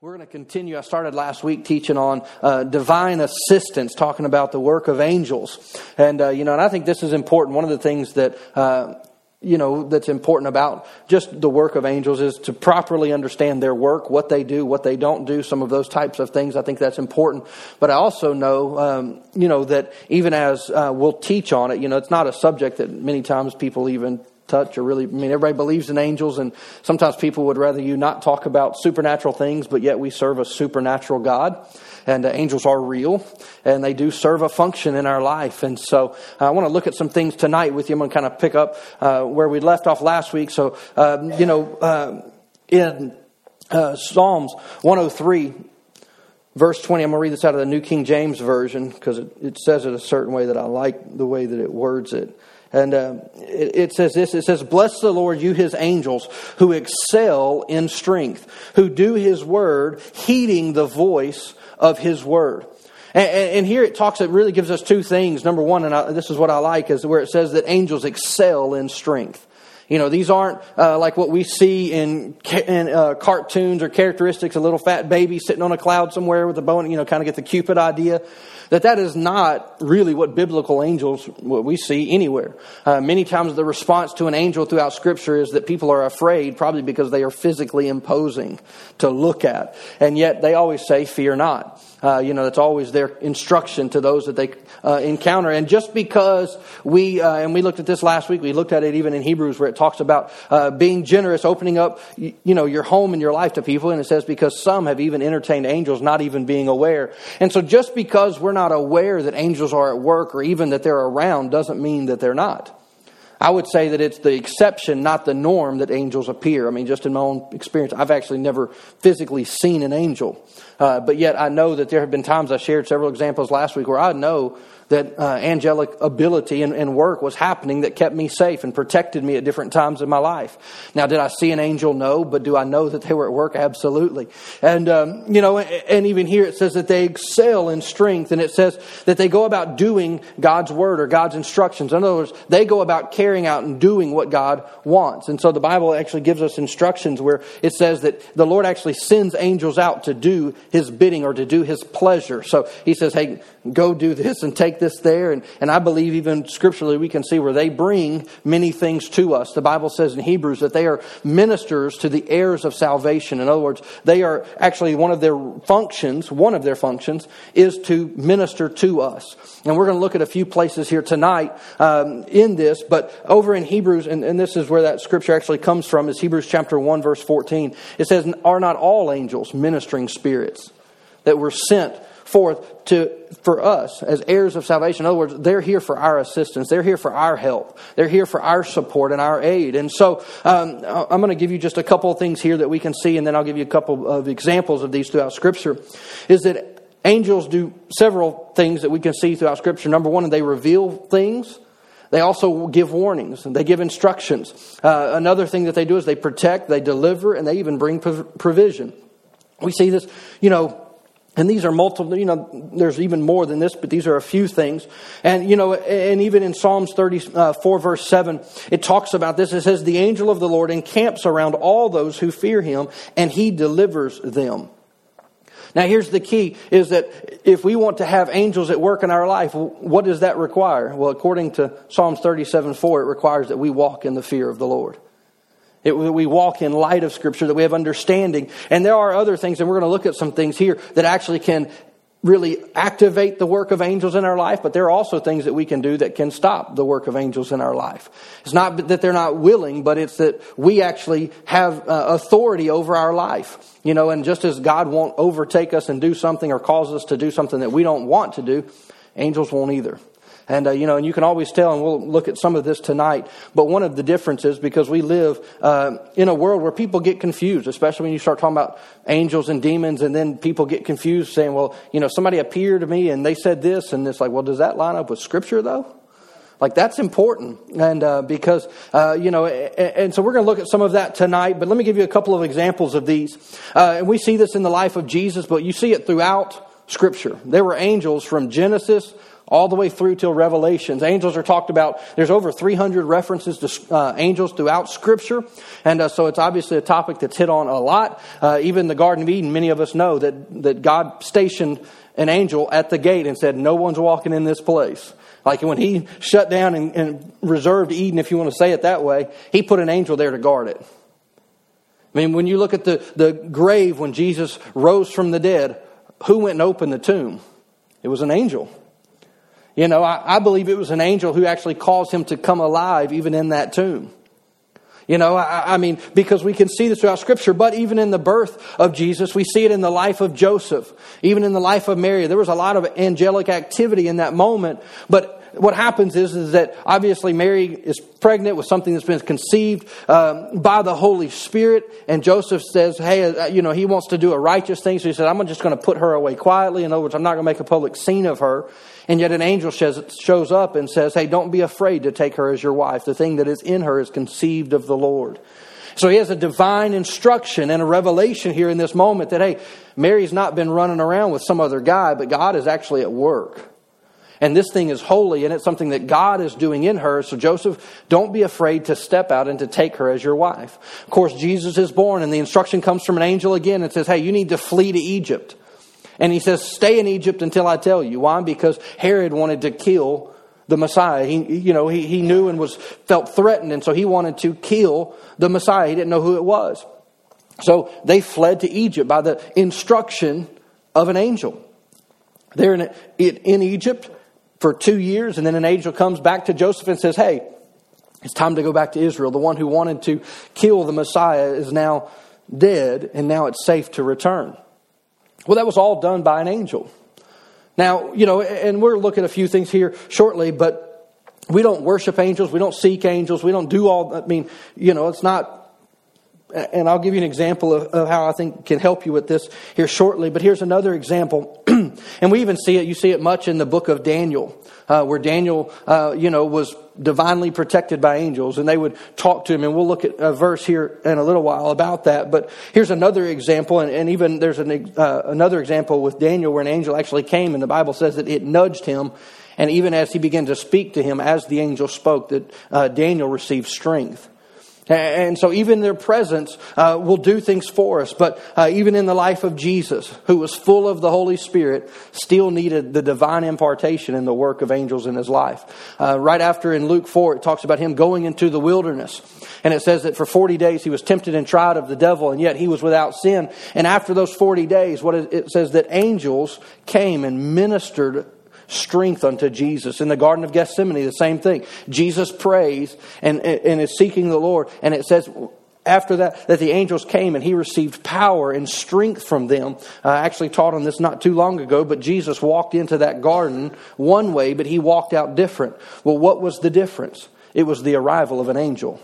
We're going to continue. I started last week teaching on uh, divine assistance, talking about the work of angels, and uh, you know, and I think this is important. One of the things that uh, you know that's important about just the work of angels is to properly understand their work, what they do, what they don't do, some of those types of things. I think that's important. But I also know, um, you know, that even as uh, we'll teach on it, you know, it's not a subject that many times people even touch or really, I mean, everybody believes in angels, and sometimes people would rather you not talk about supernatural things, but yet we serve a supernatural God. And uh, angels are real, and they do serve a function in our life. And so uh, I want to look at some things tonight with you. I'm going to kind of pick up uh, where we left off last week. So, um, you know, uh, in uh, Psalms 103, verse 20, I'm going to read this out of the New King James Version because it, it says it a certain way that I like the way that it words it. And uh, it, it, says this it says, Bless the Lord, you his angels, who excel in strength, who do his word, heeding the voice of his word. And, here it talks, it really gives us two things. Number one, and I, this is what I like, is where it says that angels excel in strength. You know, these aren't uh, like what we see in, in uh, cartoons or characteristics, a little fat baby sitting on a cloud somewhere with a bow, you know, kind of get the Cupid idea that that is not really what biblical angels what we see anywhere. Uh, many times the response to an angel throughout Scripture is that people are afraid, probably because they are physically imposing to look at, and yet they always say, "Fear not." Uh, you know, that's always their instruction to those that they uh, encounter. And just because we, uh, and we looked at this last week, we looked at it even in Hebrews where it talks about uh, being generous, opening up, you, you know, your home and your life to people. And it says, because some have even entertained angels, not even being aware. And so just because we're not aware that angels are at work or even that they're around doesn't mean that they're not. I would say that it's the exception, not the norm, that angels appear. I mean, just in my own experience, I've actually never physically seen an angel. Uh, but yet I know that there have been times I shared several examples last week where I know that uh, angelic ability and, and, work was happening that kept me safe and protected me at different times in my life. Now, did I see an angel? No, but do I know that they were at work? Absolutely. And, um, you know, and even here it says that they excel in strength and it says that they go about doing God's word or God's instructions. In other words, they go about carrying out and doing what God wants. And so the Bible actually gives us instructions where it says that the Lord actually sends angels out to do his bidding or to do his pleasure. So he says, hey, go do this and take this there. And, and I believe even scripturally we can see where they bring many things to us. The Bible says in Hebrews that they are ministers to the heirs of salvation. In other words, they are actually one of their functions, one of their functions is to minister to us. And we're going to look at a few places here tonight um, in this, but over in Hebrews, and, and this is where that scripture actually comes from, is Hebrews chapter 1, verse 14. It says, Are not all angels ministering spirits that were sent forth to, for us as heirs of salvation. In other words, they're here for our assistance. They're here for our help. They're here for our support and our aid. And so um, I'm going to give you just a couple of things here that we can see, and then I'll give you a couple of examples of these throughout Scripture. Is that angels do several things that we can see throughout Scripture. Number one, they reveal things. They also give warnings and they give instructions. Uh, another thing that they do is they protect, they deliver, and they even bring provision. We see this, you know, and these are multiple, you know, there's even more than this, but these are a few things. And, you know, and even in Psalms 34, uh, verse 7, it talks about this. It says, The angel of the Lord encamps around all those who fear him, and he delivers them. Now, here's the key is that if we want to have angels at work in our life, what does that require? Well, according to Psalms 37, 4, it requires that we walk in the fear of the Lord. It, we walk in light of Scripture, that we have understanding. And there are other things, and we're going to look at some things here that actually can really activate the work of angels in our life, but there are also things that we can do that can stop the work of angels in our life. It's not that they're not willing, but it's that we actually have uh, authority over our life. You know, and just as God won't overtake us and do something or cause us to do something that we don't want to do, angels won't either. And, uh, you know, and you can always tell, and we'll look at some of this tonight, but one of the differences, because we live uh, in a world where people get confused, especially when you start talking about angels and demons, and then people get confused saying, well, you know, somebody appeared to me and they said this, and it's like, well, does that line up with Scripture, though? Like that's important, and uh, because uh, you know, and, and, so we're going to look at some of that tonight. But let me give you a couple of examples of these, uh, and we see this in the life of Jesus, but you see it throughout Scripture. There were angels from Genesis all the way through till Revelations. Angels are talked about. There's over 300 references to uh, angels throughout Scripture, and uh, so it's obviously a topic that's hit on a lot. Uh, even the Garden of Eden, many of us know that that God stationed an angel at the gate and said, "No one's walking in this place." Like when He shut down and, and reserved Eden, if you want to say it that way, He put an angel there to guard it. I mean, when you look at the, the grave when Jesus rose from the dead, who went and opened the tomb? It was an angel. You know, I, I, believe it was an angel who actually caused him to come alive even in that tomb. You know, I, I, mean, because we can see this throughout Scripture, but even in the birth of Jesus, we see it in the life of Joseph, even in the life of Mary. There was a lot of angelic activity in that moment, but what happens is, is that obviously Mary is pregnant with something that's been conceived um, by the Holy Spirit, and Joseph says, "Hey, uh, you know, he wants to do a righteous thing." So he said, "I'm just going to put her away quietly. In other words, I'm not going to make a public scene of her." And yet, an angel shows up and says, "Hey, don't be afraid to take her as your wife. The thing that is in her is conceived of the Lord." So he has a divine instruction and a revelation here in this moment that, hey, Mary's not been running around with some other guy, but God is actually at work. And this thing is holy and it's something that God is doing in her. So, Joseph, don't be afraid to step out and to take her as your wife. Of course, Jesus is born and the instruction comes from an angel again and says, Hey, you need to flee to Egypt. And he says, Stay in Egypt until I tell you. Why? Because Herod wanted to kill the Messiah. He, you know, he, he knew and was felt threatened, and so he wanted to kill the Messiah. He didn't know who it was. So they fled to Egypt by the instruction of an angel. They're in, in Egypt for two years, and then an angel comes back to Joseph and says, Hey, it's time to go back to Israel. The one who wanted to kill the Messiah is now dead, and now it's safe to return. Well, that was all done by an angel. Now, you know, and we're looking at a few things here shortly, but we don't worship angels, we don't seek angels, we don't do all, I mean, you know, it's not and I'll give you an example of, of, how I think can help you with this here shortly. But here's another example, and we even see it. You see it much in the book of Daniel, uh, where Daniel, uh, you know, was divinely protected by angels, and they would talk to him. And we'll look at a verse here in a little while about that. But here's another example, and, and even there's an, uh, another example with Daniel where an angel actually came, and the Bible says that it nudged him. And even as he began to speak to him, as the angel spoke, that uh, Daniel received strength. And so even their presence uh, will do things for us. But uh, even in the life of Jesus, who was full of the Holy Spirit, still needed the divine impartation and the work of angels in his life. Uh, right after in Luke 4, it talks about him going into the wilderness. And it says that for 40 days he was tempted and tried of the devil, and yet he was without sin. And after those 40 days, what it says that angels came and ministered strength unto Jesus. In the Garden of Gethsemane, the same thing. Jesus prays and, and is seeking the Lord. And it says, after that, that the angels came and he received power and strength from them. I actually taught on this not too long ago, but Jesus walked into that garden one way, but he walked out different. Well, what was the difference? It was the arrival of an angel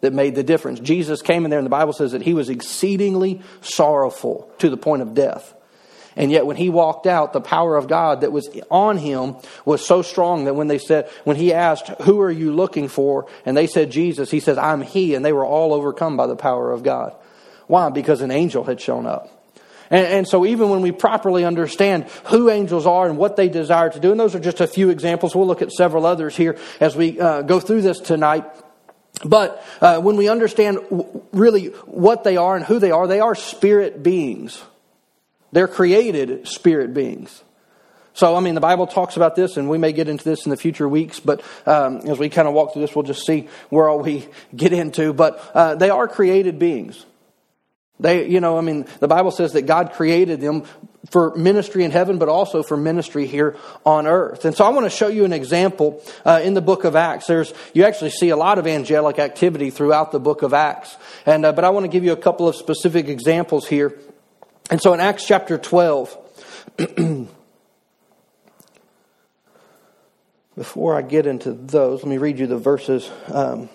that made the difference. Jesus came in there, and the Bible says that he was exceedingly sorrowful to the point of death. And yet when he walked out, the power of God that was on him was so strong that when they said, when he asked, who are you looking for? And they said, Jesus, he says, I'm he. And they were all overcome by the power of God. Why? Because an angel had shown up. And, and, so, even when we properly understand who angels are and what they desire to do, and those are just a few examples, we'll look at several others here as we uh, go through this tonight. But uh, when we understand really what they are and who they are, they are spirit beings. They're created spirit beings. So, I mean, the Bible talks about this, and we may get into this in the future weeks, but um, as we kind of walk through this, we'll just see where all we get into. But uh, they are created beings. They, you know, I mean, the Bible says that God created them for ministry in heaven, but also for ministry here on earth. And so I want to show you an example uh, in the book of Acts. There's, you actually see a lot of angelic activity throughout the book of Acts. And, uh, but I want to give you a couple of specific examples here. And so in Acts chapter 12, before I get into those, let me read you the verses. Um,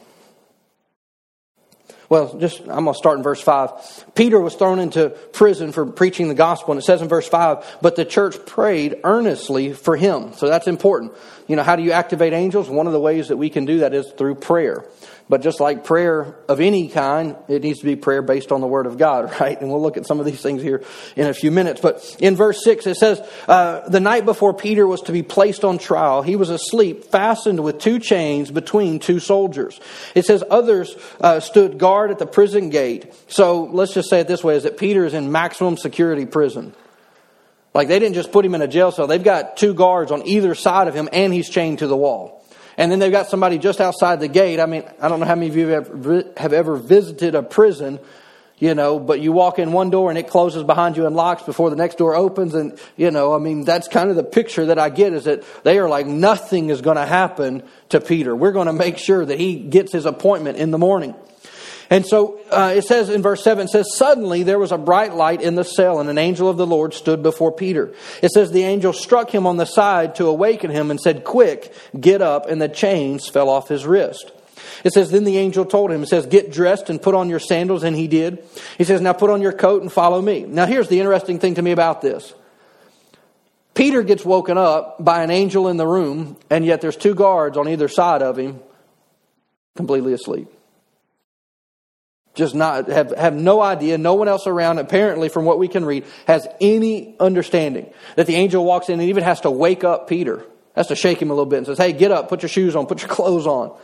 well, just I'm going to start in verse 5. Peter was thrown into prison for preaching the gospel, and it says in verse 5, but the church prayed earnestly for him. So that's important. You know, how do you activate angels? One of the ways that we can do that is through prayer. But just like prayer of any kind, it needs to be prayer based on the Word of God, right? And we'll look at some of these things here in a few minutes. But in verse 6, it says, uh, The night before Peter was to be placed on trial, he was asleep, fastened with two chains between two soldiers. It says, Others uh, stood guard at the prison gate. So let's just say it this way is that Peter is in maximum security prison. Like they didn't just put him in a jail cell, they've got two guards on either side of him, and he's chained to the wall. And then they've got somebody just outside the gate. I mean, I don't know how many of you have ever, have ever visited a prison, you know, but you walk in one door and it closes behind you and locks before the next door opens. And, you know, I mean, that's kind of the picture that I get is that they are like, nothing is going to happen to Peter. We're going to make sure that he gets his appointment in the morning. And so uh, it says in verse 7, it says, Suddenly there was a bright light in the cell, and an angel of the Lord stood before Peter. It says, The angel struck him on the side to awaken him and said, Quick, get up, and the chains fell off his wrist. It says, Then the angel told him, It says, Get dressed and put on your sandals, and he did. He says, Now put on your coat and follow me. Now here's the interesting thing to me about this. Peter gets woken up by an angel in the room, and yet there's two guards on either side of him, completely asleep just not have, have no idea no one else around apparently from what we can read has any understanding that the angel walks in and even has to wake up peter. Has to shake him a little bit and says hey get up put your shoes on put your clothes on.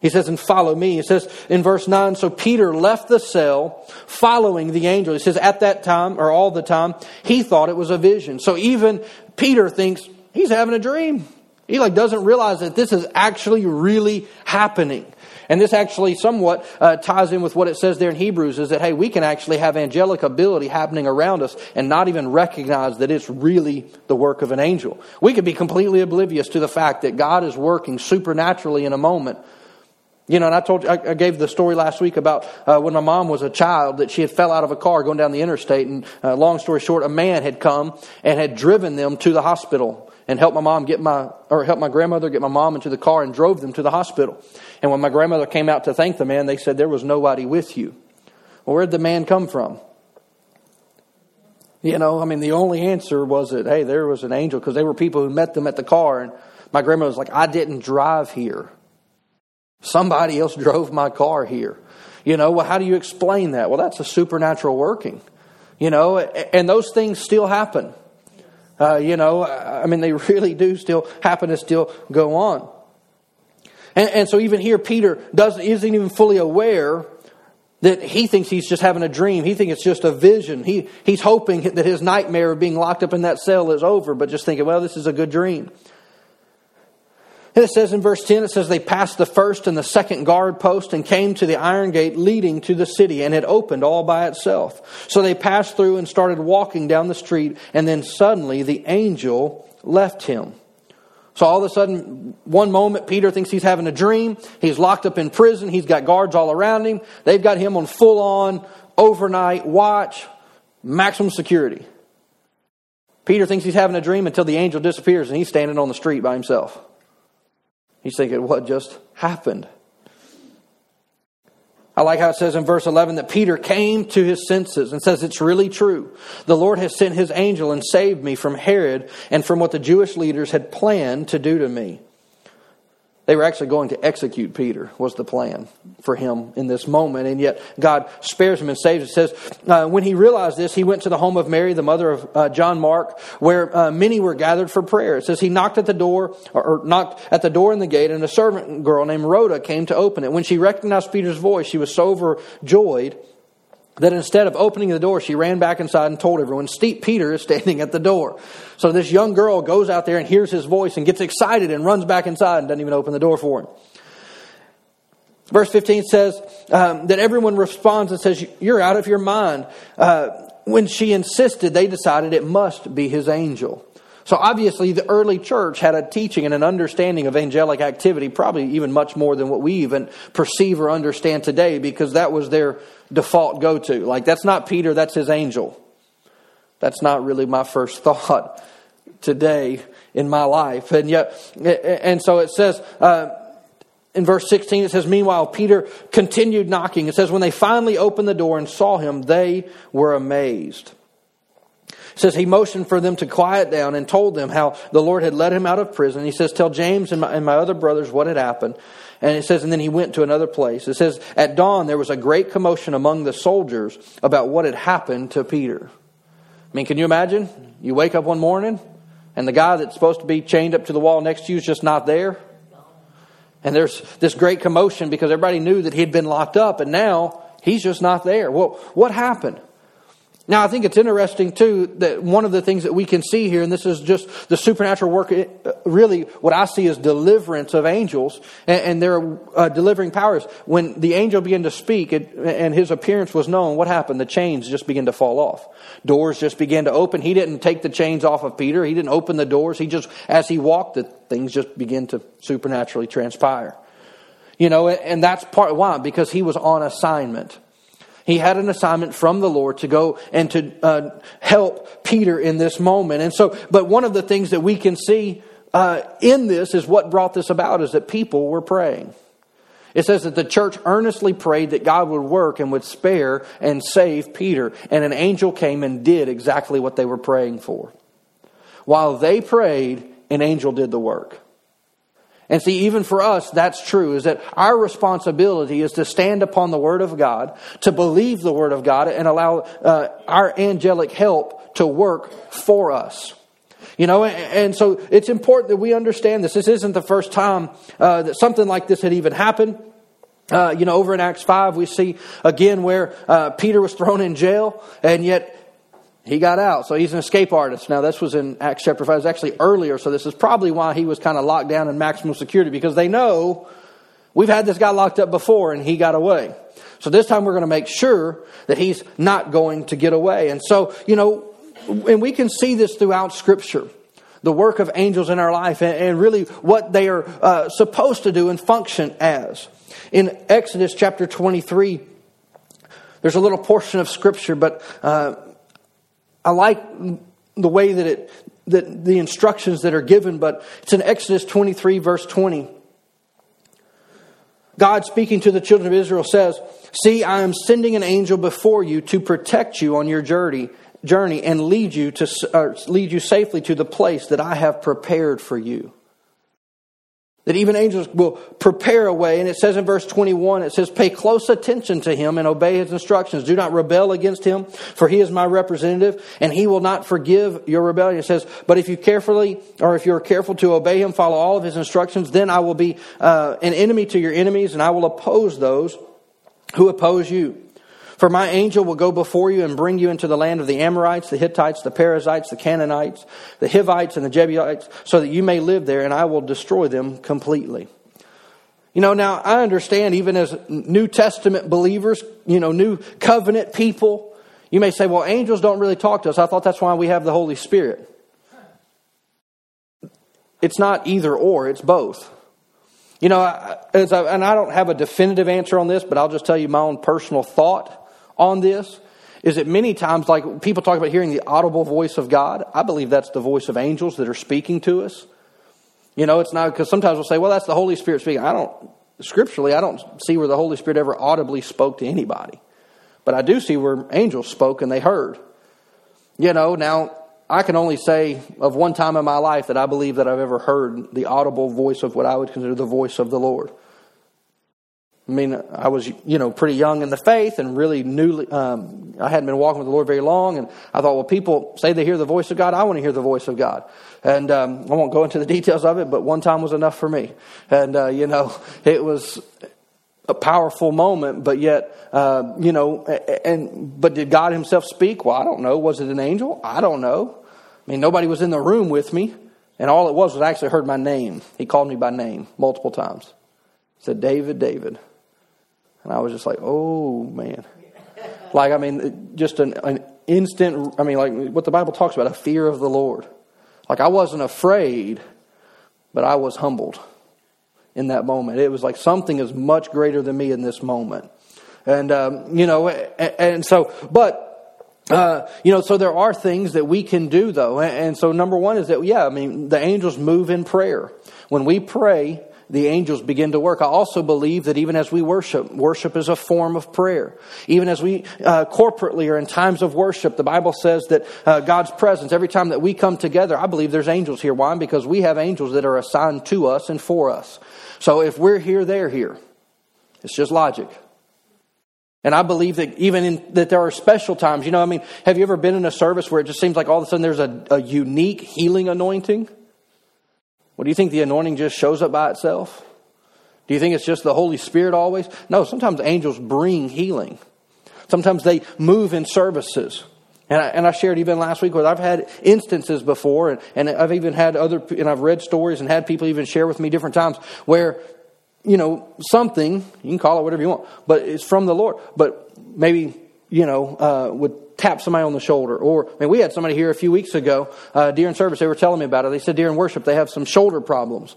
He says and follow me. He says in verse 9 so peter left the cell following the angel. He says at that time or all the time he thought it was a vision. So even peter thinks he's having a dream. He like doesn't realize that this is actually really happening and this actually somewhat uh, ties in with what it says there in Hebrews is that, hey, we can actually have angelic ability happening around us and not even recognize that it's really the work of an angel. We could be completely oblivious to the fact that God is working supernaturally in a moment. You know, and I told I, gave the story last week about uh, when my mom was a child that she had fell out of a car going down the interstate, and uh, long story short, a man had come and had driven them to the hospital and helped my mom get my, or helped my grandmother get my mom into the car and drove them to the hospital. And when my grandmother came out to thank the man, they said, There was nobody with you. Well, where'd the man come from? You know, I mean, the only answer was that, hey, there was an angel because they were people who met them at the car. And my grandmother was like, I didn't drive here. Somebody else drove my car here. You know, well, how do you explain that? Well, that's a supernatural working. You know, and those things still happen. Uh, you know, I mean, they really do still happen to still go on. And, and so even here, Peter doesn't, isn't even fully aware that he thinks he's just having a dream. He thinks it's just a vision. He, he's hoping that his nightmare of being locked up in that cell is over, but just thinking, well, this is a good dream. And it says in verse 10, it says, They passed the first and the second guard post and came to the iron gate leading to the city, and it opened all by itself. So they passed through and started walking down the street, and then suddenly the angel left him. So all of a sudden, one moment, Peter thinks he's having a dream. He's locked up in prison. He's got guards all around him. They've got him on full on overnight watch, maximum security. Peter thinks he's having a dream until the angel disappears and he's standing on the street by himself. He's thinking, what just happened? I like how it says in verse 11 that Peter came to his senses and says it's really true. The Lord has sent his angel and saved me from Herod and from what the Jewish leaders had planned to do to me. They were actually going to execute Peter, was the plan for him in this moment. And yet God spares him and saves him. It says, uh, when he realized this, he went to the home of Mary, the mother of uh, John Mark, where uh, many were gathered for prayer. It says he knocked at the door, or, or knocked at the door in the gate, and a servant girl named Rhoda came to open it. When she recognized Peter's voice, she was so overjoyed that instead of opening the door, she ran back inside and told everyone, Steve Peter is standing at the door. So this young girl goes out there and hears his voice and gets excited and runs back inside and doesn't even open the door for him. Verse 15 says um, that everyone responds and says, You're out of your mind. Uh, when she insisted, they decided it must be his angel. So obviously, the early church had a teaching and an understanding of angelic activity, probably even much more than what we even perceive or understand today, because that was their default go to. Like, that's not Peter, that's his angel. That's not really my first thought today in my life. And yet, and so it says, uh, in verse 16, it says, Meanwhile, Peter continued knocking. It says, When they finally opened the door and saw him, they were amazed. It says, He motioned for them to quiet down and told them how the Lord had led him out of prison. He says, Tell James and my, and my other brothers what had happened. And it says, and then he went to another place. It says, At dawn, there was a great commotion among the soldiers about what had happened to Peter. I mean, can you imagine? You wake up one morning, and the guy that's supposed to be chained up to the wall next to you is just not there. And there's this great commotion because everybody knew that he'd been locked up and now he's just not there. Well, what happened? Now, I think it's interesting, too, that one of the things that we can see here, and this is just the supernatural work, really what I see is deliverance of angels and, and their uh, delivering powers. When the angel began to speak it, and his appearance was known, what happened? The chains just began to fall off. Doors just began to open. He didn't take the chains off of Peter. He didn't open the doors. He just, as he walked, the things just began to supernaturally transpire. You know, and that's part, why? Because he was on assignment. He had an assignment from the Lord to go and to uh, help Peter in this moment. And so, but one of the things that we can see uh, in this is what brought this about is that people were praying. It says that the church earnestly prayed that God would work and would spare and save Peter. And an angel came and did exactly what they were praying for. While they prayed, an angel did the work. And see, even for us, that's true, is that our responsibility is to stand upon the Word of God, to believe the Word of God, and allow uh, our angelic help to work for us. You know, and so it's important that we understand this. This isn't the first time uh, that something like this had even happened. Uh, you know, over in Acts 5, we see again where uh, Peter was thrown in jail, and yet he got out. So he's an escape artist. Now, this was in Acts chapter 5. It was actually earlier, so this is probably why he was kind of locked down in maximum security because they know we've had this guy locked up before and he got away. So this time we're going to make sure that he's not going to get away. And so, you know, and we can see this throughout Scripture the work of angels in our life and, really what they are uh, supposed to do and function as. In Exodus chapter 23, there's a little portion of Scripture, but. Uh, I like the way that it that the instructions that are given, but it's in Exodus 23, verse 20. God speaking to the children of Israel says, See, I am sending an angel before you to protect you on your journey, journey and lead you to lead you safely to the place that I have prepared for you. That even angels will prepare a way. And it says in verse 21, it says, Pay close attention to him and obey his instructions. Do not rebel against him, for he is my representative, and he will not forgive your rebellion. It says, But if you carefully, or if you are careful to obey him, follow all of his instructions, then I will be uh, an enemy to your enemies, and I will oppose those who oppose you. For my angel will go before you and bring you into the land of the Amorites, the Hittites, the Perizzites, the Canaanites, the Hivites, and the Jebusites, so that you may live there, and I will destroy them completely. You know, now I understand even as New Testament believers, you know, new covenant people, you may say, well, angels don't really talk to us. I thought that's why we have the Holy Spirit. It's not either or, it's both. You know, I, and I don't have a definitive answer on this, but I'll just tell you my own personal thought on this is that many times, like people talk about hearing the audible voice of God, I believe that's the voice of angels that are speaking to us. You know, it's not because sometimes we'll say, well, that's the Holy Spirit speaking. I don't, scripturally, I don't see where the Holy Spirit ever audibly spoke to anybody. But I do see where angels spoke and they heard. You know, now I can only say of one time in my life that I believe that I've ever heard the audible voice of what I would consider the voice of the Lord. I mean, I was, you know, pretty young in the faith and really newly, um, I hadn't been walking with the Lord very long. And I thought, well, people say they hear the voice of God. I want to hear the voice of God. And um, I won't go into the details of it, but one time was enough for me. And, uh, you know, it was a powerful moment, but yet, uh, you know, and, but did God himself speak? Well, I don't know. Was it an angel? I don't know. I mean, nobody was in the room with me. And all it was was I actually heard my name. He called me by name multiple times. He said, David, David. And I was just like, oh, man. Like, I mean, just an, an instant, I mean, like what the Bible talks about, a fear of the Lord. Like, I wasn't afraid, but I was humbled in that moment. It was like something is much greater than me in this moment. And, um, you know, and, and so, but, uh, you know, so there are things that we can do though. And, and so number one is that, yeah, I mean, the angels move in prayer. When we pray, the angels begin to work. I also believe that even as we worship, worship is a form of prayer. Even as we uh, corporately or in times of worship, the Bible says that uh, God's presence, every time that we come together, I believe there's angels here. Why? Because we have angels that are assigned to us and for us. So if we're here, they're here. It's just logic. And I believe that even in, that there are special times. You know, I mean, have you ever been in a service where it just seems like all of a sudden there's a, a unique healing anointing? Well, do you think the anointing just shows up by itself? Do you think it's just the Holy Spirit always? No, sometimes angels bring healing. Sometimes they move in services. And I, and I shared even last week where I've had instances before, and, and I've even had other, and I've read stories and had people even share with me different times where you know, something, you can call it whatever you want, but it's from the Lord. But maybe, you know, uh, would tap somebody on the shoulder. Or, I mean, we had somebody here a few weeks ago, uh, during service, they were telling me about it. They said during worship they have some shoulder problems.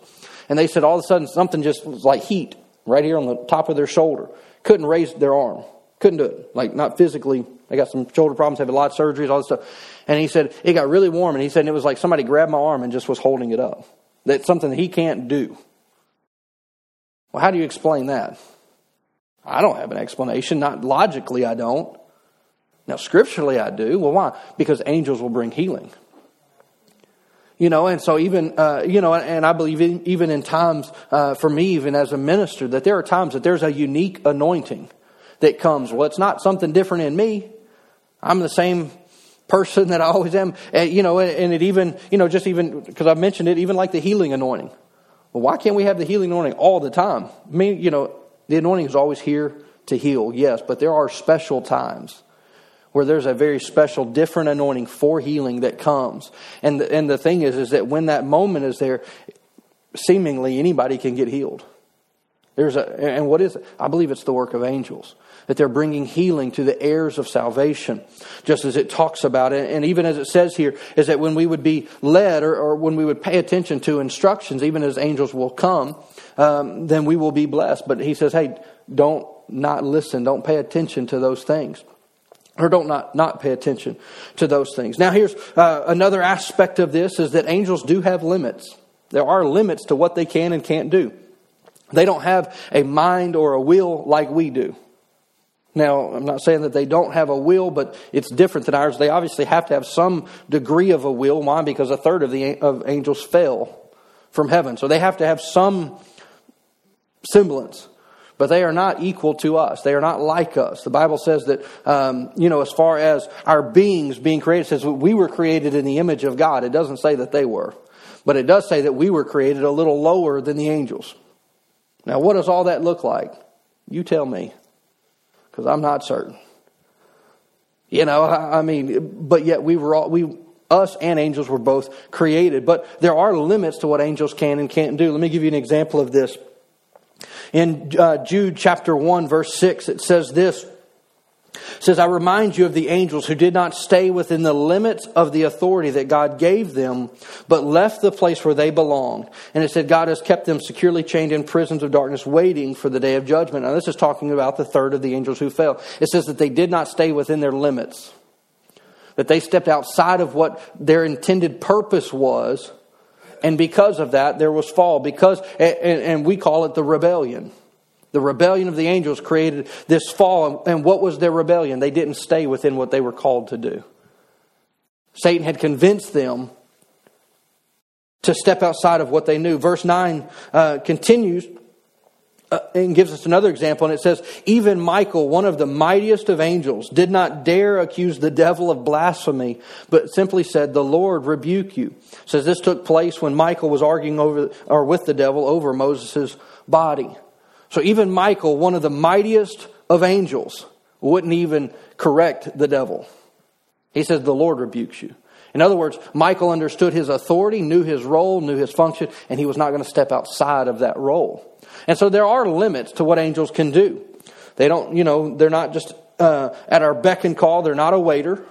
And they said all of a sudden something just was like heat right here on the top of their shoulder. Couldn't raise their arm. Couldn't do it. Like, not physically. They got some shoulder problems, have a lot of surgeries, all this stuff. And he said it got really warm, and he said it was like somebody grabbed my arm and just was holding it up. That's something that he can't do. Well, how do you explain that? I don't have an explanation. Not logically, I don't. Now, scripturally, I do. Well, why? Because angels will bring healing. You know, and so even, uh, you know, and I believe even in times, uh, for me, even as a minister, that there are times that there's a unique anointing that comes. Well, it's not something different in me. I'm the same person that I always am. And, you know, and it even, you know, just even, because I mentioned it, even like the healing anointing. Well, why can't we have the healing anointing all the time? I mean, you know, the anointing is always here to heal, yes, but there are special times where there's a very special, different anointing for healing that comes. And the, and the thing is, is that when that moment is there, seemingly anybody can get healed. There's a, and what is it? I believe it's the work of angels that they're bringing healing to the heirs of salvation, just as it talks about it. And even as it says here, is that when we would be led or, or when we would pay attention to instructions, even as angels will come, um, then we will be blessed. But he says, hey, don't not listen, don't pay attention to those things. Or don't not, not pay attention to those things. Now, here's uh, another aspect of this is that angels do have limits. There are limits to what they can and can't do. They don't have a mind or a will like we do. Now, I'm not saying that they don't have a will, but it's different than ours. They obviously have to have some degree of a will. Why? Because a third of the of angels fell from heaven. So they have to have some semblance. But they are not equal to us. They are not like us. The Bible says that, um, you know, as far as our beings being created, says we were created in the image of God. It doesn't say that they were. But it does say that we were created a little lower than the angels. Now, what does all that look like? You tell me because I'm not certain. You know, I mean, but yet we were all, we, us and angels were both created. But there are limits to what angels can and can't do. Let me give you an example of this. In uh, Jude chapter 1, verse 6, it says this says, I remind you of the angels who did not stay within the limits of the authority that God gave them, but left the place where they belonged. And it said, God has kept them securely chained in prisons of darkness, waiting for the day of judgment. Now, this is talking about the third of the angels who fell. It says that they did not stay within their limits, that they stepped outside of what their intended purpose was. And because of that, there was fall. Because, and, and we call it the rebellion. The rebellion of the angels created this fall. And what was their rebellion? They didn't stay within what they were called to do. Satan had convinced them to step outside of what they knew. Verse 9 uh, continues uh, and gives us another example, and it says, Even Michael, one of the mightiest of angels, did not dare accuse the devil of blasphemy, but simply said, The Lord rebuke you. It says this took place when Michael was arguing over or with the devil over Moses' body. So even Michael, one of the mightiest of angels, wouldn't even correct the devil. He says, The Lord rebukes you. In other words, Michael understood his authority, knew his role, knew his function, and he was not going to step outside of that role. And so there are limits to what angels can do. They don't, you know, they're not just uh, at our beck and call, they're not a waiter.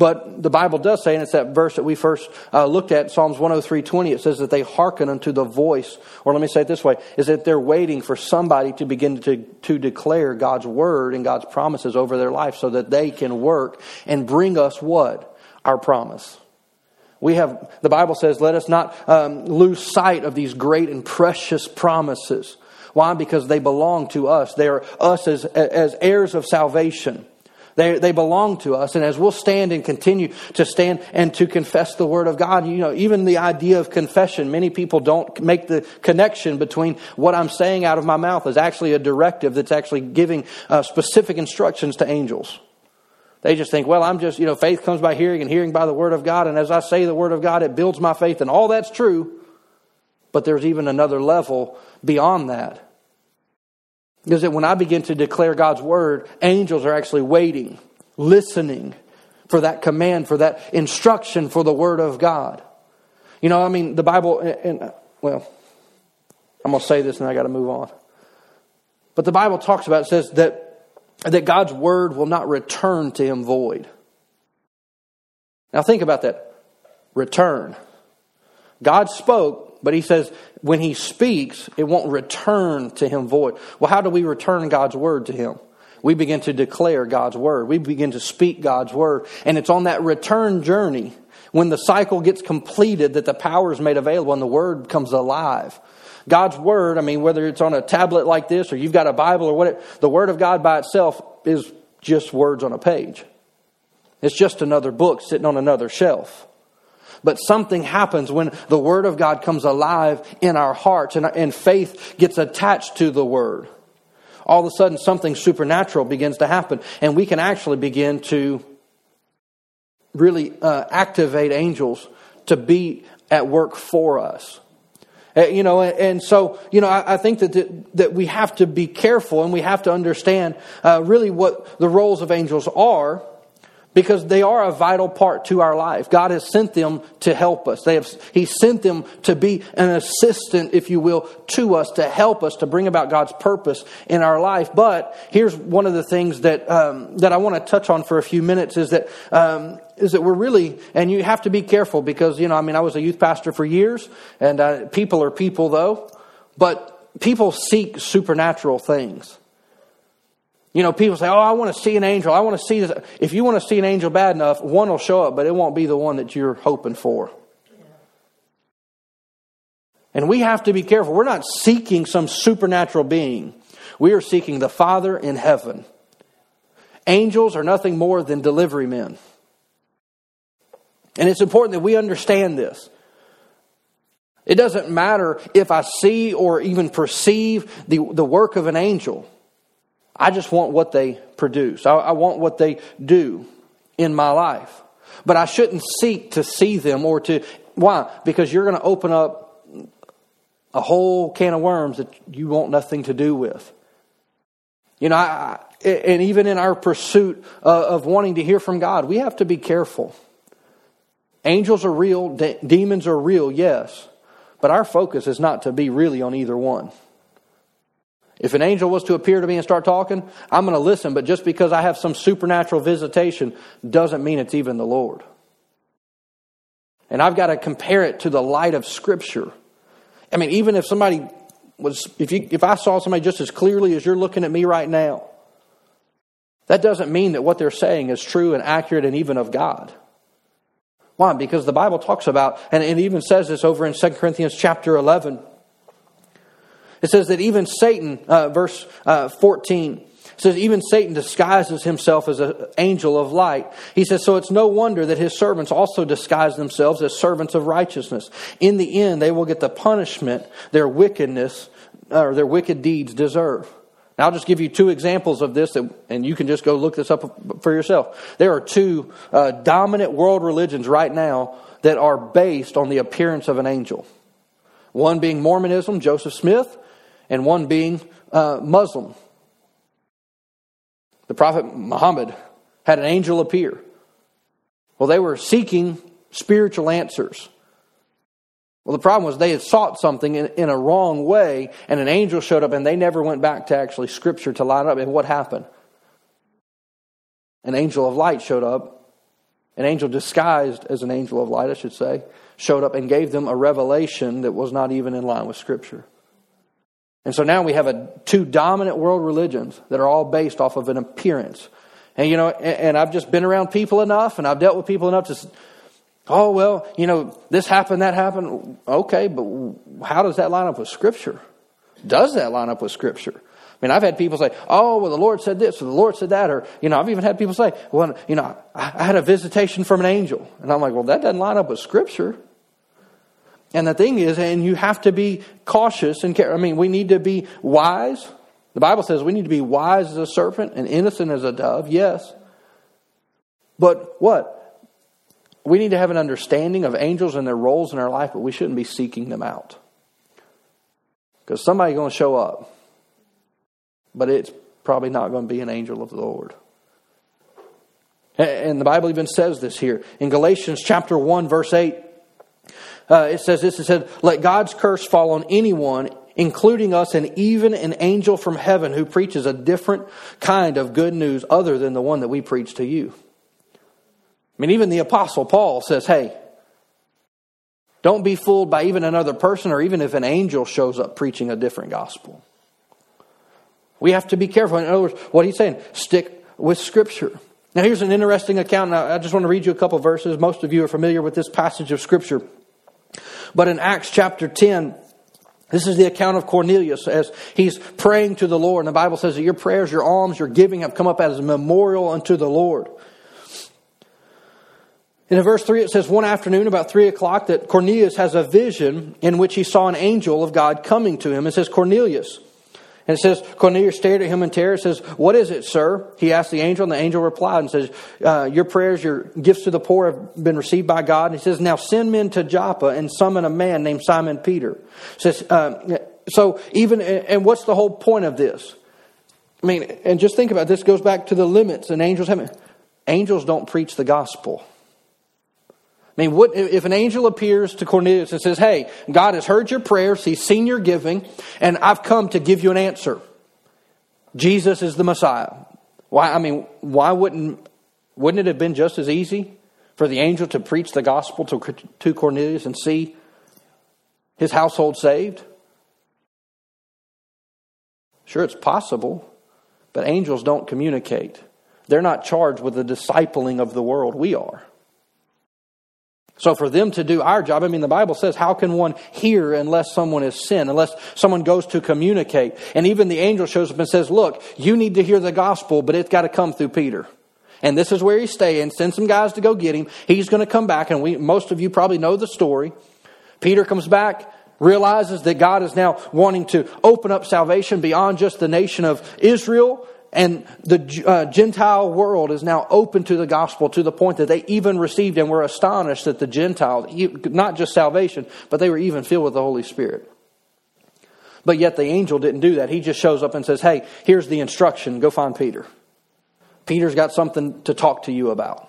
But the Bible does say, and it's that verse that we first uh, looked at, Psalms 103.20, it says that they hearken unto the voice, or let me say it this way, is that they're waiting for somebody to begin to, to declare God's word and God's promises over their life so that they can work and bring us what? Our promise. We have, the Bible says, let us not um, lose sight of these great and precious promises. Why? Because they belong to us. They are us as, as heirs of salvation. They, they belong to us. And as we'll stand and continue to stand and to confess the Word of God, you know, even the idea of confession, many people don't make the connection between what I'm saying out of my mouth is actually a directive that's actually giving uh, specific instructions to angels. They just think, well, I'm just, you know, faith comes by hearing and hearing by the Word of God. And as I say the Word of God, it builds my faith. And all that's true. But there's even another level beyond that. Is that. When I begin to declare God's word, angels are actually waiting, listening for that command, for that instruction for the word of God. You know, I mean, the Bible, and, uh, well, I'm going to say this and I got to move on. But the Bible talks about, it says that, that God's word will not return to him void. Now think about that. Return. God spoke, but he says when he speaks, it won't return to him void. Well, how do we return God's word to him? We begin to declare God's word. We begin to speak God's word. And it's on that return journey when the cycle gets completed that the power is made available and the word comes alive. God's word, I mean, whether it's on a tablet like this or you've got a Bible or whatever, the word of God by itself is just words on a page. It's just another book sitting on another shelf. But something happens when the Word of God comes alive in our hearts and, and faith gets attached to the Word. All of a sudden, something supernatural begins to happen, and we can actually begin to really uh, activate angels to be at work for us. Uh, you know, and so, you know, I, think that, that we have to be careful and we have to understand uh, really what the roles of angels are because they are a vital part to our life. God has sent them to help us. They have, he sent them to be an assistant, if you will, to us, to help us, to bring about God's purpose in our life. But here's one of the things that, um, that I want to touch on for a few minutes is that, um, is that we're really, and you have to be careful because, you know, I mean, I was a youth pastor for years, and uh, people are people though, but people seek supernatural things. You know, people say, Oh, I want to see an angel. I want to see this. If you want to see an angel bad enough, one will show up, but it won't be the one that you're hoping for. And we have to be careful. We're not seeking some supernatural being, we are seeking the Father in heaven. Angels are nothing more than delivery men. And it's important that we understand this. It doesn't matter if I see or even perceive the, the work of an angel. I just want what they produce. I, I want what they do in my life. But I shouldn't seek to see them or to. Why? Because you're going to open up a whole can of worms that you want nothing to do with. You know, I, and even in our pursuit of wanting to hear from God, we have to be careful. Angels are real, de- demons are real, yes, but our focus is not to be really on either one. If an angel was to appear to me and start talking, I'm going to listen, but just because I have some supernatural visitation doesn't mean it's even the Lord. And I've got to compare it to the light of Scripture. I mean, even if somebody was, if, you, if I saw somebody just as clearly as you're looking at me right now, that doesn't mean that what they're saying is true and accurate and even of God. Why? Because the Bible talks about, and it even says this over in 2 Corinthians chapter 11 it says that even Satan, uh, verse uh, 14, says even Satan disguises himself as an angel of light. He says, so it's no wonder that his servants also disguise themselves as servants of righteousness. In the end, they will get the punishment their wickedness or their wicked deeds deserve. Now, I'll just give you two examples of this, and you can just go look this up for yourself. There are two uh, dominant world religions right now that are based on the appearance of an angel. One being Mormonism, Joseph Smith, and one being uh, Muslim. The Prophet Muhammad had an angel appear. Well, they were seeking spiritual answers. Well, the problem was they had sought something in, in, a wrong way, and an angel showed up, and they never went back to actually Scripture to line up. And what happened? An angel of light showed up, an angel disguised as an angel of light, I should say, showed up and gave them a revelation that was not even in line with Scripture. And so now we have a, two dominant world religions that are all based off of an appearance. And you know, and, and I've just been around people enough and I've dealt with people enough to Oh, well, you know, this happened, that happened. Okay, but how does that line up with Scripture? Does that line up with Scripture? I mean, I've had people say, oh, well, the Lord said this, or the Lord said that, or, you know, I've even had people say, well, you know, I had a visitation from an angel. And I'm like, well, that doesn't line up with Scripture. And the thing is, and you have to be cautious and care. I mean, we need to be wise. The Bible says we need to be wise as a serpent and innocent as a dove, yes. But what? We need to have an understanding of angels and their roles in our life, but we shouldn't be seeking them out. Because somebody's going to show up, but it's probably not going to be an angel of the Lord. And the Bible even says this here. In Galatians chapter 1, verse 8, uh, it says this, it said, Let God's curse fall on anyone, including us, and even an angel from heaven who preaches a different kind of good news other than the one that we preach to you. I mean, even the Apostle Paul says, hey, don't be fooled by even another person or even if an angel shows up preaching a different gospel. We have to be careful. In other words, what he's saying, stick with Scripture. Now, here's an interesting account. Now, I just want to read you a couple verses. Most of you are familiar with this passage of Scripture. But in Acts chapter 10, this is the account of Cornelius as he's praying to the Lord. And the Bible says that your prayers, your alms, your giving have come up as a memorial unto the Lord. In verse 3, it says, One afternoon, about 3 o'clock, that Cornelius has a vision in which he saw an angel of God coming to him. It says, Cornelius. And it says, Cornelius stared at him in terror. Says, What is it, sir? He asked the angel, and the angel replied and says, uh, Your prayers, your gifts to the poor have been received by God. And he says, Now send men to Joppa and summon a man named Simon Peter. Says, uh, So, even, and what's the whole point of this? I mean, and just think about it. this goes back to the limits and angels have angels don't preach the gospel. I mean, what, if an angel appears to Cornelius and says, Hey, God has heard your prayers, He's seen your giving, and I've come to give you an answer. Jesus is the Messiah. Why, I mean, why wouldn't, wouldn't it have been just as easy for the angel to preach the gospel to, to Cornelius and see his household saved? Sure, it's possible, but angels don't communicate. They're not charged with the discipling of the world. We are. So for them to do our job, I mean, the Bible says, how can one hear unless someone is sin, unless someone goes to communicate? And even the angel shows up and says, look, you need to hear the gospel, but it's got to come through Peter. And this is where he's staying. Send some guys to go get him. He's going to come back, and we, most of you probably know the story. Peter comes back, realizes that God is now wanting to open up salvation beyond just the nation of Israel and the uh, Gentile world is now open to the gospel to the point that they even received and were astonished that the Gentiles, not just salvation, but they were even filled with the Holy Spirit. But yet the angel didn't do that. He just shows up and says, Hey, here's the instruction. Go find Peter. Peter's got something to talk to you about.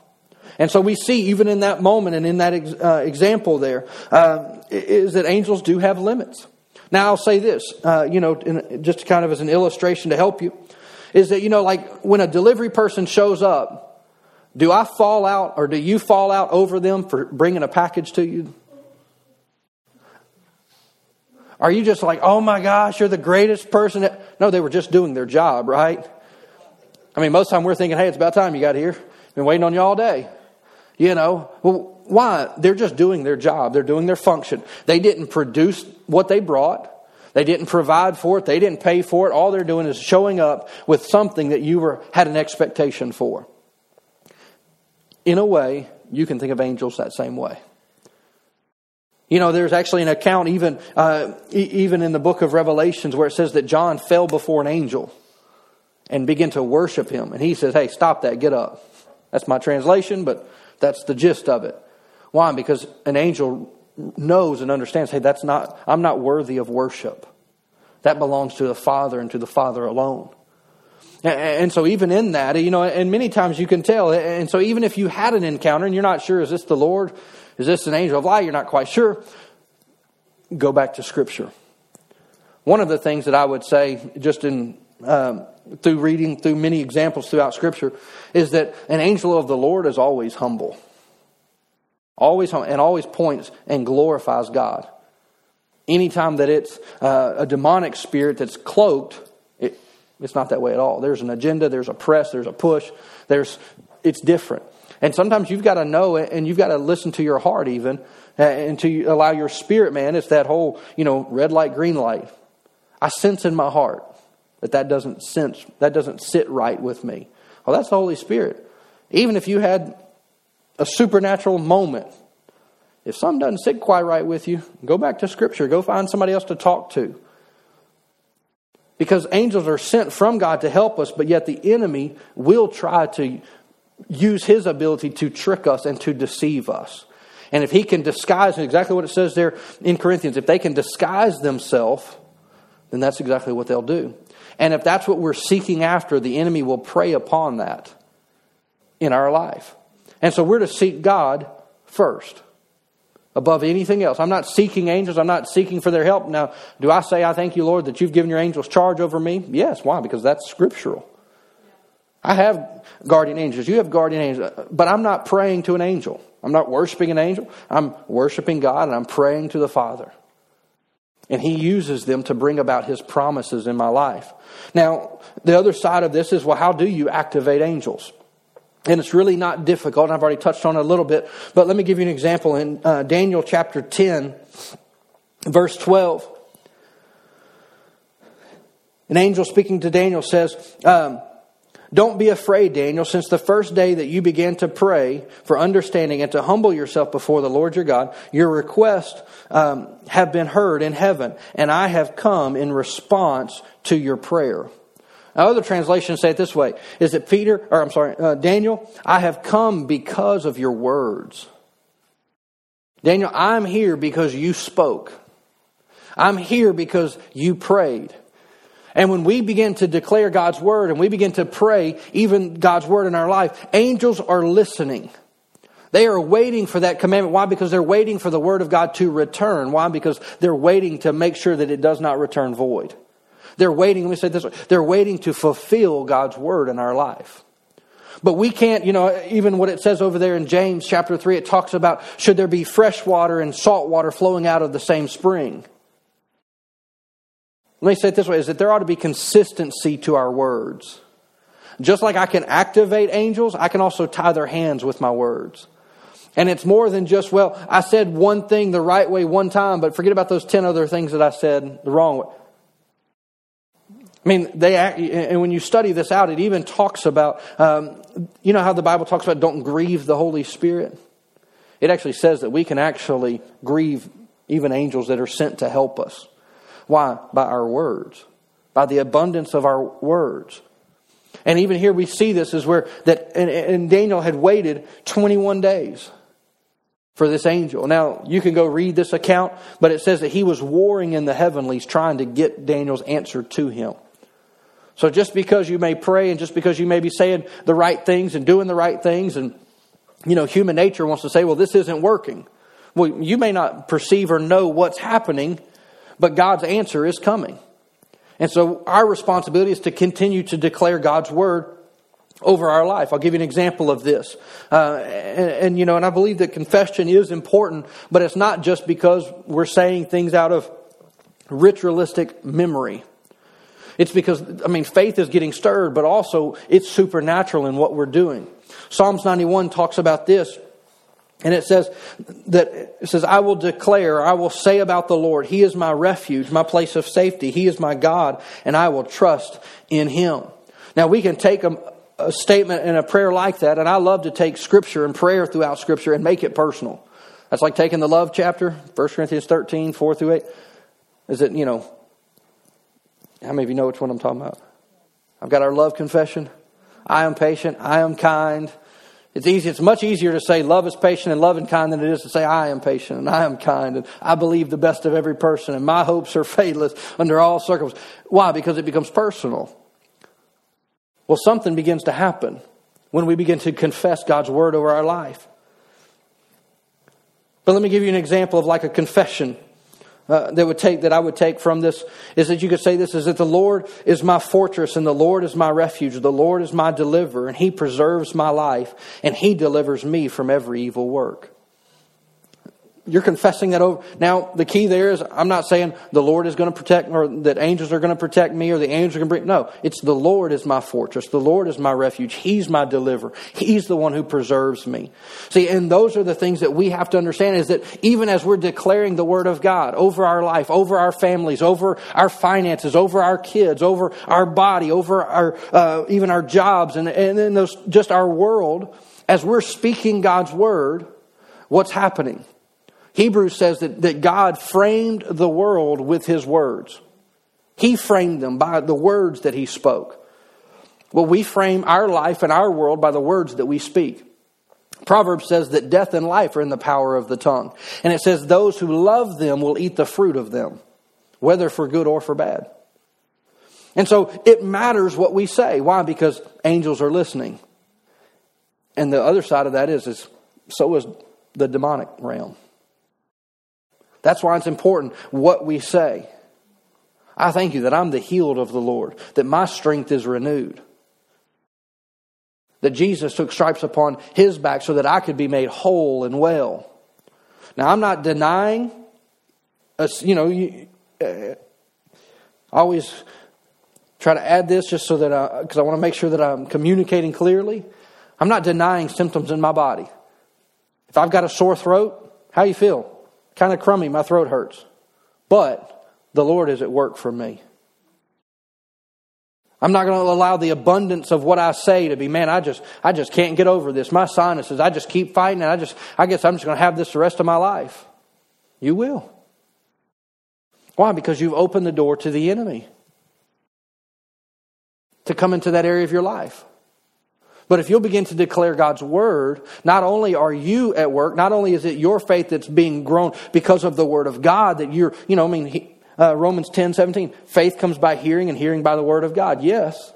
And so we see, even in that moment and in that ex- uh, example there, uh, is that angels do have limits. Now, I'll say this, uh, you know, in, just kind of as an illustration to help you is that, you know, like when a delivery person shows up, do I fall out or do you fall out over them for bringing a package to you? Are you just like, oh my gosh, you're the greatest person? No, they were just doing their job, right? I mean, most of the time we're thinking, hey, it's about time you got here. Been waiting on you all day. You know, well, why? They're just doing their job. They're doing their function. They didn't produce what they brought. They didn't provide for it. They didn't pay for it. All they're doing is showing up with something that you were, had an expectation for. In a way, you can think of angels that same way. You know, there's actually an account even uh, even in the book of Revelations where it says that John fell before an angel and began to worship him, and he says, "Hey, stop that! Get up." That's my translation, but that's the gist of it. Why? Because an angel knows and understands hey, that's not, I'm not worthy of worship. That belongs to the Father and to the Father alone. And so, even in that, you know, and many times you can tell. And so, even if you had an encounter and you're not sure, is this the Lord? Is this an angel of light? You're not quite sure. Go back to Scripture. One of the things that I would say, just in um, through reading through many examples throughout Scripture, is that an angel of the Lord is always humble. Always and always points and glorifies God. Anytime that it's uh, a demonic spirit that's cloaked, it, it's not that way at all. There's an agenda, there's a press, there's a push, there's it's different. And sometimes you've got to know it and you've got to listen to your heart even and to allow your spirit man. It's that whole, you know, red light, green light. I sense in my heart that that doesn't sense, that doesn't sit right with me. Well, that's the Holy Spirit. Even if you had a supernatural moment, if something doesn't sit quite right with you, go back to Scripture. Go find somebody else to talk to. Because angels are sent from God to help us, but yet the enemy will try to use his ability to trick us and to deceive us. And if he can disguise, exactly what it says there in Corinthians, if they can disguise themselves, then that's exactly what they'll do. And if that's what we're seeking after, the enemy will prey upon that in our life. And so we're to seek God first above anything else. I'm not seeking angels. I'm not seeking for their help. Now, do I say, I thank you, Lord, that you've given your angels charge over me? Yes. Why? Because that's scriptural. I have guardian angels. You have guardian angels. But I'm not praying to an angel. I'm not worshiping an angel. I'm worshiping God and I'm praying to the Father. And He uses them to bring about His promises in my life. Now, the other side of this is well, how do you activate angels? And it's really not difficult, I've already touched on it a little bit, but let me give you an example. In uh, Daniel chapter 10, verse 12, an angel speaking to Daniel says, um, Don't be afraid, Daniel, since the first day that you began to pray for understanding and to humble yourself before the Lord your God, your requests um, have been heard in heaven, and I have come in response to your prayer. Other translations say it this way: Is it Peter, or I'm sorry, uh, Daniel? I have come because of your words. Daniel, I'm here because you spoke. I'm here because you prayed. And when we begin to declare God's word and we begin to pray, even God's word in our life, angels are listening. They are waiting for that commandment. Why? Because they're waiting for the word of God to return. Why? Because they're waiting to make sure that it does not return void. They're waiting, let me say this way, they're waiting to fulfill God's word in our life. But we can't, you know, even what it says over there in James chapter 3, it talks about should there be fresh water and salt water flowing out of the same spring. Let me say it this way is that there ought to be consistency to our words. Just like I can activate angels, I can also tie their hands with my words. And it's more than just, well, I said one thing the right way one time, but forget about those 10 other things that I said the wrong way. I mean, they and when you study this out, it even talks about, um, you know how the Bible talks about don't grieve the Holy Spirit? It actually says that we can actually grieve even angels that are sent to help us. Why? By our words, by the abundance of our words. And even here we see this is where that, and, and Daniel had waited 21 days for this angel. Now, you can go read this account, but it says that he was warring in the heavenlies trying to get Daniel's answer to him. So just because you may pray and just because you may be saying the right things and doing the right things, and you know, human nature wants to say, well, this isn't working. Well, you may not perceive or know what's happening, but God's answer is coming. And so our responsibility is to continue to declare God's word over our life. I'll give you an example of this. Uh, and, and, you know, and I believe that confession is important, but it's not just because we're saying things out of ritualistic memory. It's because, I mean, faith is getting stirred, but also it's supernatural in what we're doing. Psalms 91 talks about this. And it says that it says, I will declare, I will say about the Lord, He is my refuge, my place of safety. He is my God, and I will trust in Him. Now we can take a, a statement and a prayer like that, and I love to take scripture and prayer throughout scripture and make it personal. That's like taking the love chapter, 1 Corinthians 13, 4 through 8. Is it, you know, how many of you know which one I'm talking about? I've got our love confession. I am patient. I am kind. It's easy. It's much easier to say love is patient and love and kind than it is to say I am patient and I am kind and I believe the best of every person and my hopes are fadeless under all circumstances. Why? Because it becomes personal. Well, something begins to happen when we begin to confess God's word over our life. But let me give you an example of like a confession uh, that would take that I would take from this is that you could say this is that the Lord is my fortress and the Lord is my refuge. The Lord is my deliverer and He preserves my life and He delivers me from every evil work. You're confessing that over. Now, the key there is I'm not saying the Lord is going to protect or that angels are going to protect me or the angels are going to bring. No, it's the Lord is my fortress. The Lord is my refuge. He's my deliverer. He's the one who preserves me. See, and those are the things that we have to understand is that even as we're declaring the word of God over our life, over our families, over our finances, over our kids, over our body, over our, uh, even our jobs and, and then those, just our world, as we're speaking God's word, what's happening? Hebrews says that, that God framed the world with his words. He framed them by the words that he spoke. Well, we frame our life and our world by the words that we speak. Proverbs says that death and life are in the power of the tongue. And it says those who love them will eat the fruit of them, whether for good or for bad. And so it matters what we say. Why? Because angels are listening. And the other side of that is, is so is the demonic realm. That's why it's important what we say. I thank you that I'm the healed of the Lord, that my strength is renewed. That Jesus took stripes upon his back so that I could be made whole and well. Now, I'm not denying, you know, you, uh, always try to add this just so that I, because I want to make sure that I'm communicating clearly. I'm not denying symptoms in my body. If I've got a sore throat, how you feel? Kind of crummy, my throat hurts. But the Lord is at work for me. I'm not going to allow the abundance of what I say to be, man, I just, I just can't get over this. My sinuses, I just keep fighting, and I just, I guess I'm just going to have this the rest of my life. You will. Why? Because you've opened the door to the enemy to come into that area of your life. But if you'll begin to declare God's word, not only are you at work, not only is it your faith that's being grown because of the word of God that you're, you know, I mean, he, uh, Romans 10 17, faith comes by hearing and hearing by the word of God. Yes.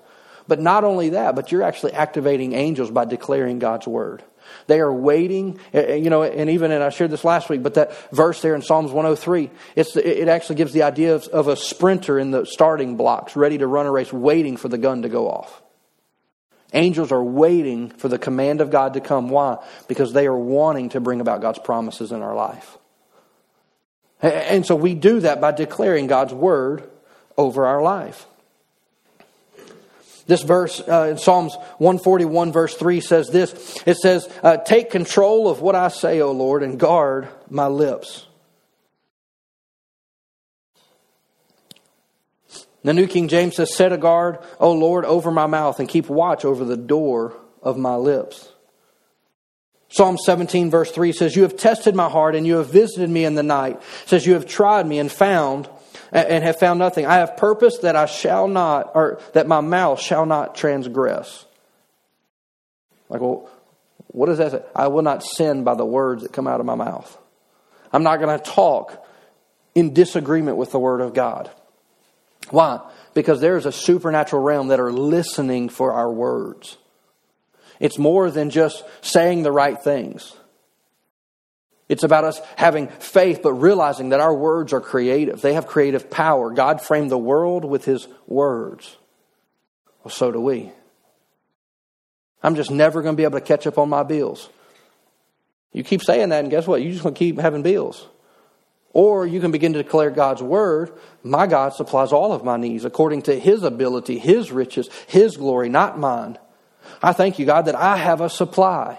But not only that, but you're actually activating angels by declaring God's word. They are waiting, you know, and even, and I shared this last week, but that verse there in Psalms 103, it's, it actually gives the idea of, of a sprinter in the starting blocks, ready to run a race, waiting for the gun to go off. Angels are waiting for the command of God to come. Why? Because they are wanting to bring about God's promises in our life. And so we do that by declaring God's word over our life. This verse uh, in Psalms 141, verse 3 says this It says, uh, Take control of what I say, O Lord, and guard my lips. The New King James says, Set a guard, O Lord, over my mouth, and keep watch over the door of my lips. Psalm 17, verse 3 says, You have tested my heart, and you have visited me in the night. It says, You have tried me and found, and have found nothing. I have purposed that I shall not, or that my mouth shall not transgress. Like, well, what does that say? I will not sin by the words that come out of my mouth. I'm not going to talk in disagreement with the word of God. Why? Because there's a supernatural realm that are listening for our words. It's more than just saying the right things. It's about us having faith, but realizing that our words are creative. They have creative power. God framed the world with His words. Well, so do we. I'm just never going to be able to catch up on my bills. You keep saying that, and guess what? You're just going to keep having bills. Or you can begin to declare God's word. My God supplies all of my needs according to his ability, his riches, his glory, not mine. I thank you, God, that I have a supply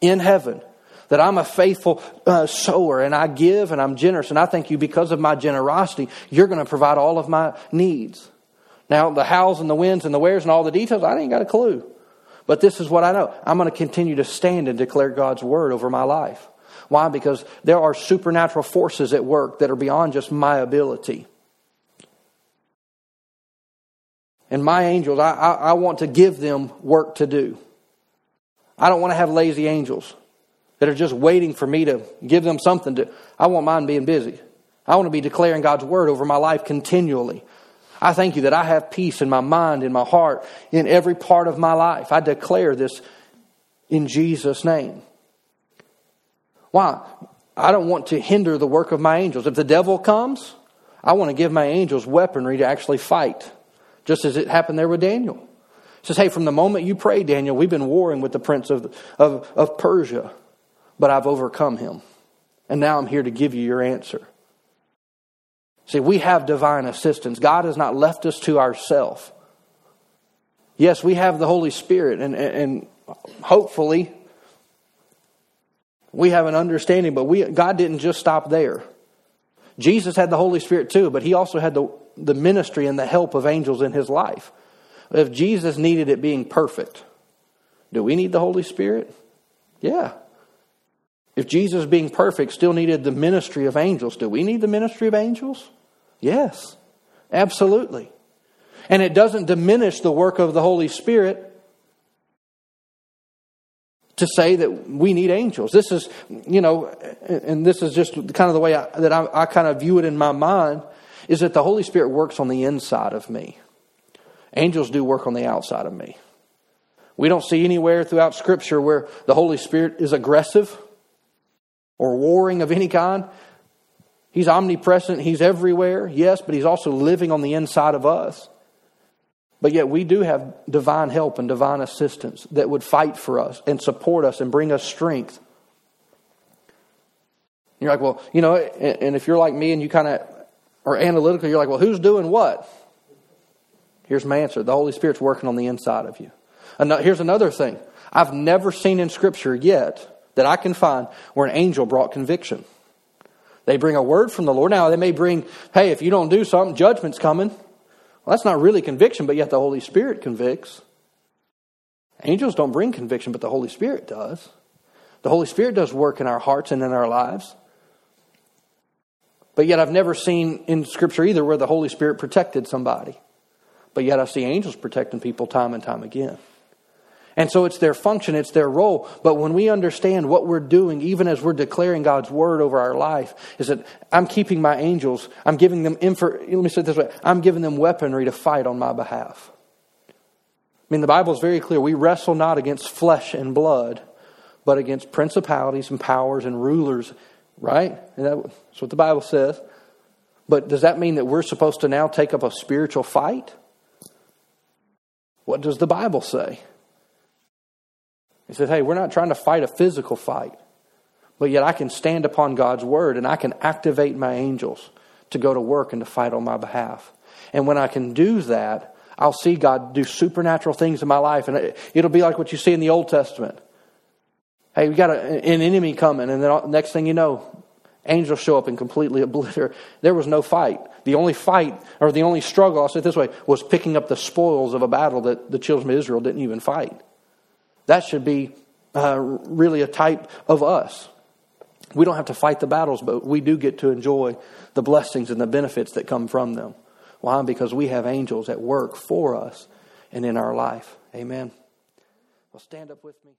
in heaven, that I'm a faithful uh, sower and I give and I'm generous. And I thank you because of my generosity, you're going to provide all of my needs. Now, the hows and the whens and the wheres and all the details, I ain't got a clue. But this is what I know. I'm going to continue to stand and declare God's word over my life. Why? Because there are supernatural forces at work that are beyond just my ability. And my angels, I, I, I want to give them work to do. I don't want to have lazy angels that are just waiting for me to give them something to. I want mine being busy. I want to be declaring God's word over my life continually. I thank you that I have peace in my mind, in my heart, in every part of my life. I declare this in Jesus' name. Why? I don't want to hinder the work of my angels. If the devil comes, I want to give my angels weaponry to actually fight, just as it happened there with Daniel. It says, hey, from the moment you prayed, Daniel, we've been warring with the prince of, of, of Persia, but I've overcome him. And now I'm here to give you your answer. See, we have divine assistance. God has not left us to ourselves. Yes, we have the Holy Spirit, and, and hopefully we have an understanding, but we, God didn't just stop there. Jesus had the Holy Spirit too, but he also had the, the ministry and the help of angels in his life. If Jesus needed it being perfect, do we need the Holy Spirit? Yeah. If Jesus being perfect still needed the ministry of angels, do we need the ministry of angels? Yes, absolutely. And it doesn't diminish the work of the Holy Spirit to say that we need angels. This is, you know, and this is just kind of the way I, that I, I kind of view it in my mind, is that the Holy Spirit works on the inside of me. Angels do work on the outside of me. We don't see anywhere throughout Scripture where the Holy Spirit is aggressive or warring of any kind. He's omnipresent, He's everywhere, yes, but He's also living on the inside of us. But yet we do have divine help and divine assistance that would fight for us and support us and bring us strength. You're like, well, you know, and if you're like me and you kind of are analytical, you're like, well, who's doing what? Here's my answer the Holy Spirit's working on the inside of you. Here's another thing I've never seen in Scripture yet that I can find where an angel brought conviction. They bring a word from the Lord. Now, they may bring, hey, if you don't do something, judgment's coming. Well, that's not really conviction, but yet the Holy Spirit convicts. Angels don't bring conviction, but the Holy Spirit does. The Holy Spirit does work in our hearts and in our lives. But yet, I've never seen in Scripture either where the Holy Spirit protected somebody. But yet, I see angels protecting people time and time again. And so it's their function, it's their role. But when we understand what we're doing, even as we're declaring God's word over our life, is that I'm keeping my angels, I'm giving them, let me say it this way, I'm giving them weaponry to fight on my behalf. I mean, the Bible is very clear. We wrestle not against flesh and blood, but against principalities and powers and rulers, right? And that's what the Bible says. But does that mean that we're supposed to now take up a spiritual fight? What does the Bible say? He said, Hey, we're not trying to fight a physical fight, but yet I can stand upon God's word and I can activate my angels to go to work and to fight on my behalf. And when I can do that, I'll see God do supernatural things in my life. And it'll be like what you see in the Old Testament. Hey, we got a, an enemy coming, and then next thing you know, angels show up and completely obliterate. There was no fight. The only fight, or the only struggle, I'll say it this way, was picking up the spoils of a battle that the children of Israel didn't even fight. That should be uh, really a type of us. We don't have to fight the battles, but we do get to enjoy the blessings and the benefits that come from them. Why? Because we have angels at work for us and in our life. Amen. Well, stand up with me.